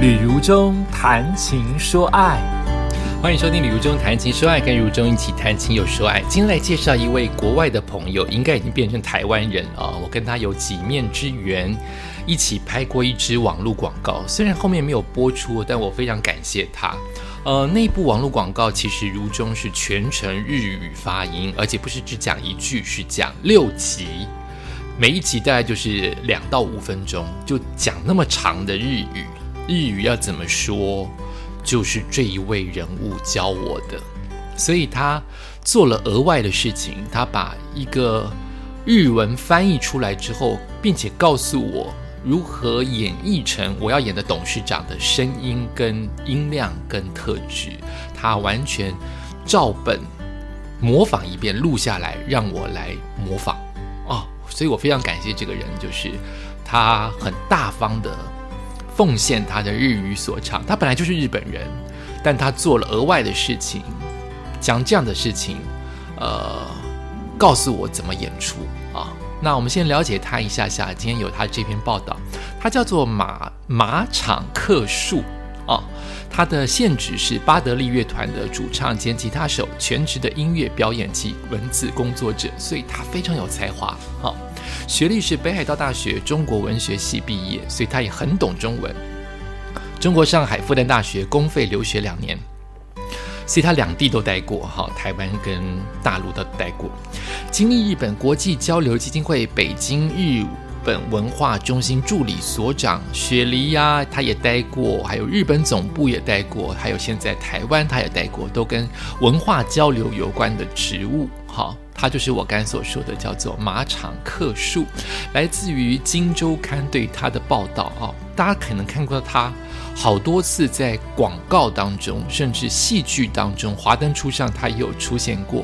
旅如中谈情说爱，欢迎收听《旅如中谈情说爱》，跟如中一起谈情又说爱。今天来介绍一位国外的朋友，应该已经变成台湾人啊。我跟他有几面之缘，一起拍过一支网络广告，虽然后面没有播出，但我非常感谢他。呃，那部网络广告其实如中是全程日语发音，而且不是只讲一句，是讲六集，每一集大概就是两到五分钟，就讲那么长的日语。日语要怎么说，就是这一位人物教我的，所以他做了额外的事情，他把一个日文翻译出来之后，并且告诉我如何演绎成我要演的董事长的声音跟音量跟特质，他完全照本模仿一遍录下来，让我来模仿哦，所以我非常感谢这个人，就是他很大方的。奉献他的日语所长，他本来就是日本人，但他做了额外的事情，将这样的事情，呃，告诉我怎么演出啊。那我们先了解他一下下。今天有他这篇报道，他叫做马马场克树啊，他的现职是巴德利乐团的主唱兼吉他手，全职的音乐表演及文字工作者，所以他非常有才华啊。学历是北海道大学中国文学系毕业，所以他也很懂中文。中国上海复旦大学公费留学两年，所以他两地都待过，哈，台湾跟大陆都待过。经历日本国际交流基金会北京日本文化中心助理所长雪梨呀，他也待过，还有日本总部也待过，还有现在台湾他也待过，都跟文化交流有关的职务，哈。他就是我刚才所说的，叫做马场克树，来自于《金周刊》对他的报道啊。大家可能看过他好多次在广告当中，甚至戏剧当中，《华灯初上》他也有出现过。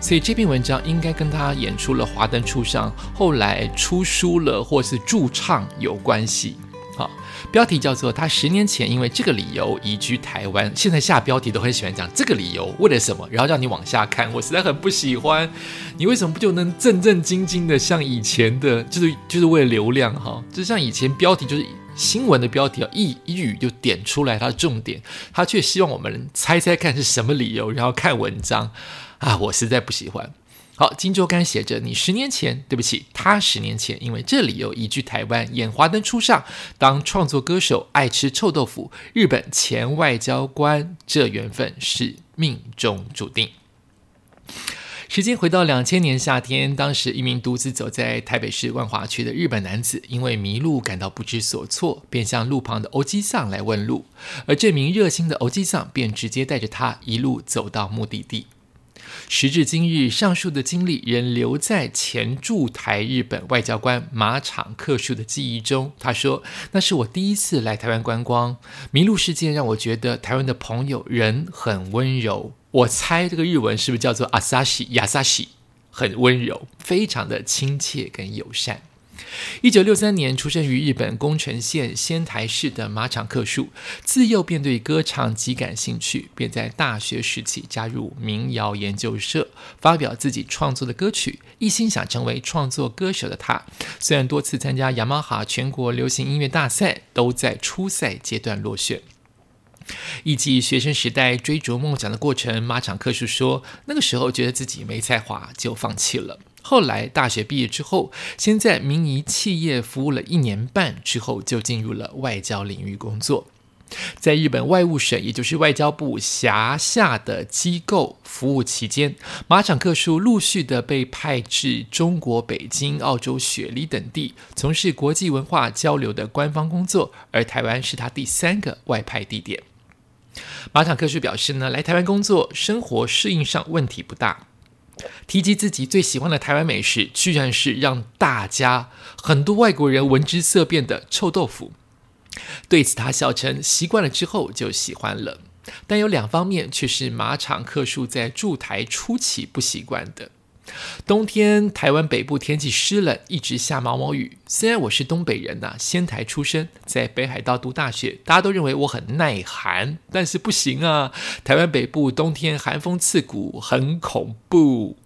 所以这篇文章应该跟他演出了《华灯初上》，后来出书了或是驻唱有关系。标题叫做“他十年前因为这个理由移居台湾”，现在下标题都很喜欢讲这个理由为了什么，然后让你往下看。我实在很不喜欢，你为什么不就能正正经经的像以前的，就是就是为了流量哈？就像以前标题就是新闻的标题啊，一一语就点出来它的重点，他却希望我们猜猜看是什么理由，然后看文章啊，我实在不喜欢。好，《金周刊》写着：“你十年前，对不起，他十年前因为这里有移居台湾，演《华灯初上》，当创作歌手，爱吃臭豆腐，日本前外交官，这缘分是命中注定。”时间回到两千年夏天，当时一名独自走在台北市万华区的日本男子，因为迷路感到不知所措，便向路旁的欧基桑来问路，而这名热心的欧基桑便直接带着他一路走到目的地。时至今日，上述的经历仍留在前驻台日本外交官马场克树的记忆中。他说：“那是我第一次来台湾观光，迷路事件让我觉得台湾的朋友人很温柔。我猜这个日文是不是叫做阿萨西亚萨西？很温柔，非常的亲切跟友善。”一九六三年出生于日本宫城县仙台市的马场克树，自幼便对歌唱极感兴趣，便在大学时期加入民谣研究社，发表自己创作的歌曲。一心想成为创作歌手的他，虽然多次参加雅马哈全国流行音乐大赛，都在初赛阶段落选。忆及学生时代追逐梦想的过程，马场克树说：“那个时候觉得自己没才华，就放弃了。”后来大学毕业之后，先在民营企业服务了一年半，之后就进入了外交领域工作。在日本外务省，也就是外交部辖下的机构服务期间，马场克树陆续的被派至中国北京、澳洲雪梨等地，从事国际文化交流的官方工作。而台湾是他第三个外派地点。马场克树表示呢，来台湾工作，生活适应上问题不大。提及自己最喜欢的台湾美食，居然是让大家很多外国人闻之色变的臭豆腐。对此，他笑称习惯了之后就喜欢了。但有两方面却是马场克树在驻台初期不习惯的。冬天，台湾北部天气湿冷，一直下毛毛雨。虽然我是东北人呐，仙台出生，在北海道读大学，大家都认为我很耐寒，但是不行啊。台湾北部冬天寒风刺骨，很恐怖。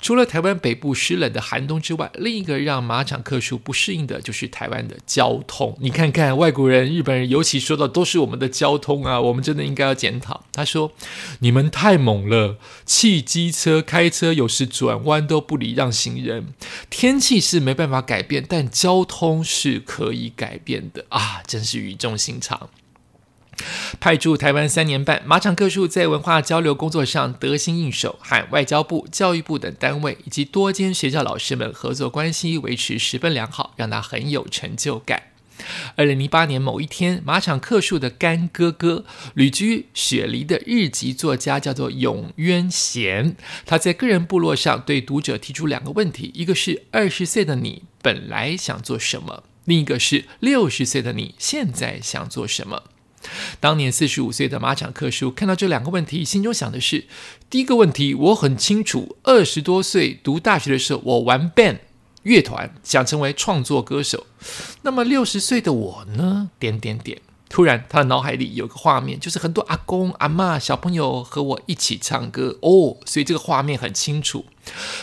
除了台湾北部湿冷的寒冬之外，另一个让马场克数不适应的就是台湾的交通。你看看外国人、日本人，尤其说到都是我们的交通啊，我们真的应该要检讨。他说：“你们太猛了，汽机车开车有时转弯都不礼让行人。天气是没办法改变，但交通是可以改变的啊！真是语重心长。”派驻台湾三年半，马场克树在文化交流工作上得心应手，和外交部、教育部等单位以及多间学校老师们合作关系维持十分良好，让他很有成就感。二零零八年某一天，马场克树的干哥哥旅居雪梨的日籍作家叫做永渊贤，他在个人部落上对读者提出两个问题：一个是二十岁的你本来想做什么，另一个是六十岁的你现在想做什么。当年四十五岁的马场克叔看到这两个问题，心中想的是：第一个问题，我很清楚，二十多岁读大学的时候，我玩 band 乐团，想成为创作歌手。那么六十岁的我呢？点点点。突然，他的脑海里有个画面，就是很多阿公阿妈、小朋友和我一起唱歌哦，所以这个画面很清楚。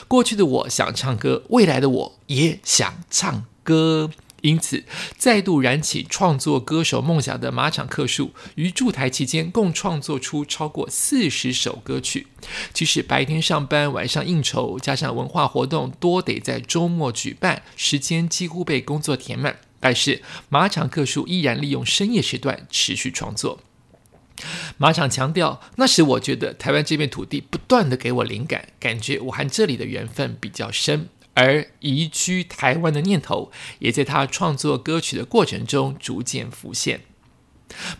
过去的我想唱歌，未来的我也想唱歌。因此，再度燃起创作歌手梦想的马场克树，于驻台期间共创作出超过四十首歌曲。即使白天上班，晚上应酬，加上文化活动多得在周末举办，时间几乎被工作填满。但是，马场克树依然利用深夜时段持续创作。马场强调，那时我觉得台湾这片土地不断的给我灵感，感觉我和这里的缘分比较深。而移居台湾的念头，也在他创作歌曲的过程中逐渐浮现。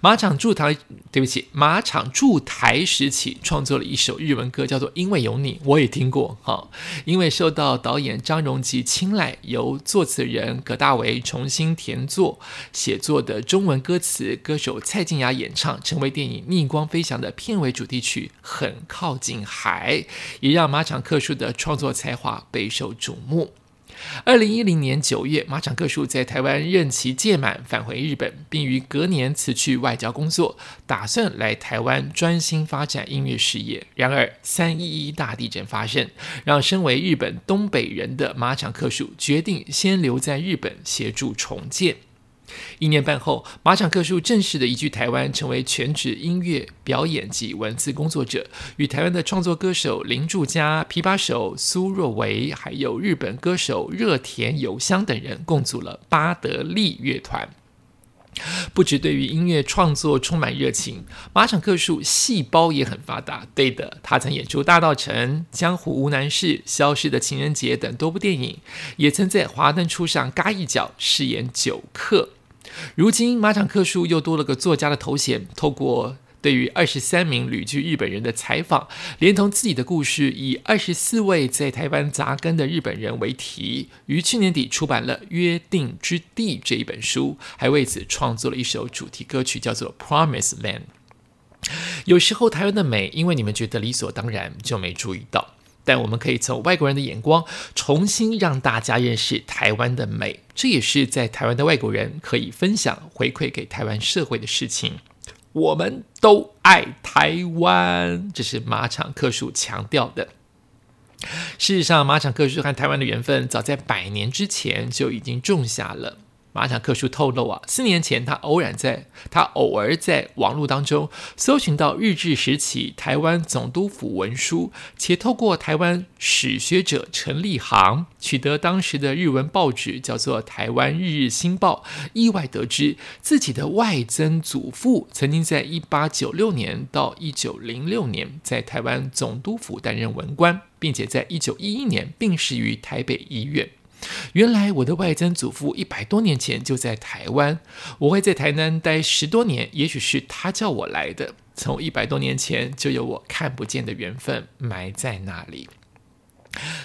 马场驻台，对不起，马场驻台时起创作了一首日文歌，叫做《因为有你》，我也听过哈。因为受到导演张荣吉青睐，由作词人葛大为重新填作写作的中文歌词，歌手蔡健雅演唱，成为电影《逆光飞翔》的片尾主题曲，很靠近海，也让马场克树的创作才华备受瞩目。二零一零年九月，马场克树在台湾任期届满，返回日本，并于隔年辞去外交工作，打算来台湾专心发展音乐事业。然而，三一一大地震发生，让身为日本东北人的马场克树决定先留在日本协助重建。一年半后，马场克树正式的移居台湾，成为全职音乐表演及文字工作者，与台湾的创作歌手林柱嘉、琵琶手苏若维，还有日本歌手热田有香等人共组了巴德利乐团。不止对于音乐创作充满热情，马场克树细胞也很发达。对的，他曾演出《大道城》《江湖无难事》《消失的情人节》等多部电影，也曾在《华灯初上》嘎一角饰演酒客。如今，马场克树又多了个作家的头衔。透过对于二十三名旅居日本人的采访，连同自己的故事，以二十四位在台湾扎根的日本人为题，于去年底出版了《约定之地》这一本书，还为此创作了一首主题歌曲，叫做《Promise Land》。有时候，台湾的美，因为你们觉得理所当然，就没注意到。但我们可以从外国人的眼光，重新让大家认识台湾的美，这也是在台湾的外国人可以分享回馈给台湾社会的事情。我们都爱台湾，这是马场克树强调的。事实上，马场克树和台湾的缘分，早在百年之前就已经种下了。马场克树透露啊，四年前他偶然在他偶尔在网络当中搜寻到日治时期台湾总督府文书，且透过台湾史学者陈立行取得当时的日文报纸，叫做《台湾日日新报》，意外得知自己的外曾祖父曾经在一八九六年到一九零六年在台湾总督府担任文官，并且在一九一一年病逝于台北医院。原来我的外曾祖父一百多年前就在台湾，我会在台南待十多年，也许是他叫我来的。从一百多年前就有我看不见的缘分埋在那里。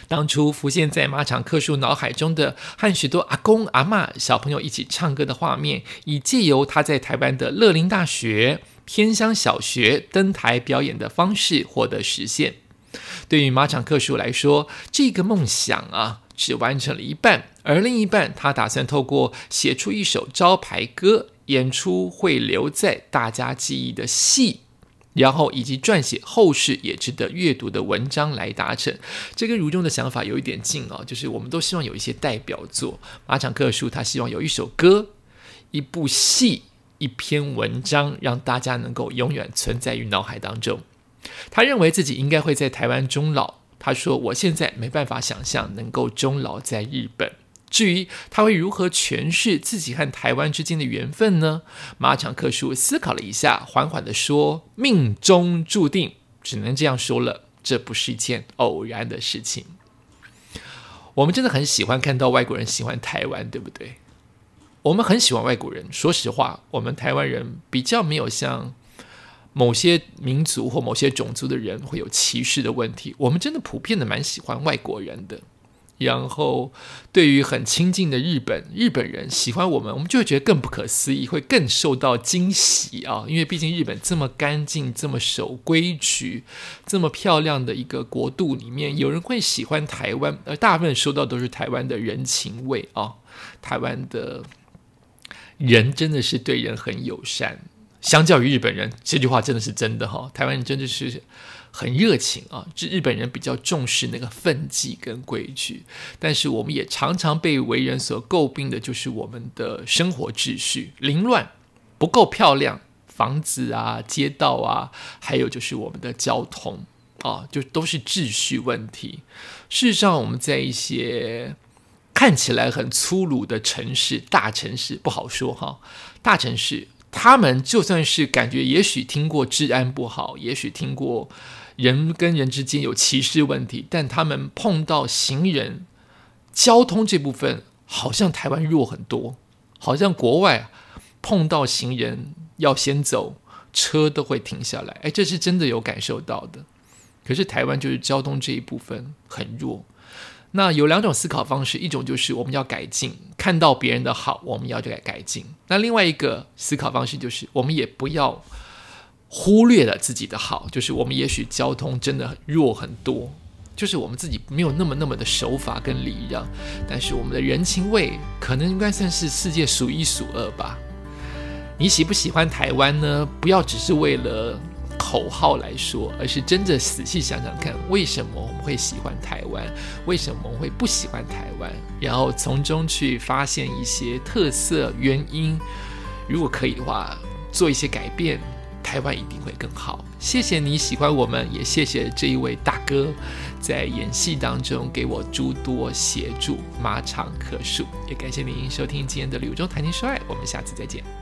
当初浮现在马场克树脑海中的和许多阿公阿妈、小朋友一起唱歌的画面，以借由他在台湾的乐林大学、天香小学登台表演的方式获得实现。对于马场克树来说，这个梦想啊。只完成了一半，而另一半他打算透过写出一首招牌歌，演出会留在大家记忆的戏，然后以及撰写后世也值得阅读的文章来达成。这跟如中的想法有一点近哦，就是我们都希望有一些代表作。马场克书他希望有一首歌、一部戏、一篇文章，让大家能够永远存在于脑海当中。他认为自己应该会在台湾终老。他说：“我现在没办法想象能够终老在日本。至于他会如何诠释自己和台湾之间的缘分呢？”马场克树思考了一下，缓缓的说：“命中注定，只能这样说了。这不是一件偶然的事情。我们真的很喜欢看到外国人喜欢台湾，对不对？我们很喜欢外国人。说实话，我们台湾人比较没有像……”某些民族或某些种族的人会有歧视的问题，我们真的普遍的蛮喜欢外国人的。然后，对于很亲近的日本日本人喜欢我们，我们就会觉得更不可思议，会更受到惊喜啊！因为毕竟日本这么干净、这么守规矩、这么漂亮的一个国度里面，有人会喜欢台湾，而大部分收到都是台湾的人情味啊！台湾的人真的是对人很友善。相较于日本人，这句话真的是真的哈。台湾人真的是很热情啊，这日本人比较重视那个分际跟规矩。但是我们也常常被为人所诟病的，就是我们的生活秩序凌乱，不够漂亮，房子啊、街道啊，还有就是我们的交通啊，就都是秩序问题。事实上，我们在一些看起来很粗鲁的城市、大城市不好说哈，大城市。他们就算是感觉，也许听过治安不好，也许听过人跟人之间有歧视问题，但他们碰到行人、交通这部分，好像台湾弱很多。好像国外碰到行人要先走，车都会停下来。哎，这是真的有感受到的。可是台湾就是交通这一部分很弱。那有两种思考方式，一种就是我们要改进，看到别人的好，我们要就改改进。那另外一个思考方式就是，我们也不要忽略了自己的好，就是我们也许交通真的弱很多，就是我们自己没有那么那么的守法跟礼让，但是我们的人情味可能应该算是世界数一数二吧。你喜不喜欢台湾呢？不要只是为了。口号来说，而是真的仔细想想看，为什么我们会喜欢台湾？为什么我们会不喜欢台湾？然后从中去发现一些特色原因。如果可以的话，做一些改变，台湾一定会更好。谢谢你喜欢我们，也谢谢这一位大哥在演戏当中给我诸多协助，马场可数。也感谢您收听今天的柳州谈情说爱，我们下次再见。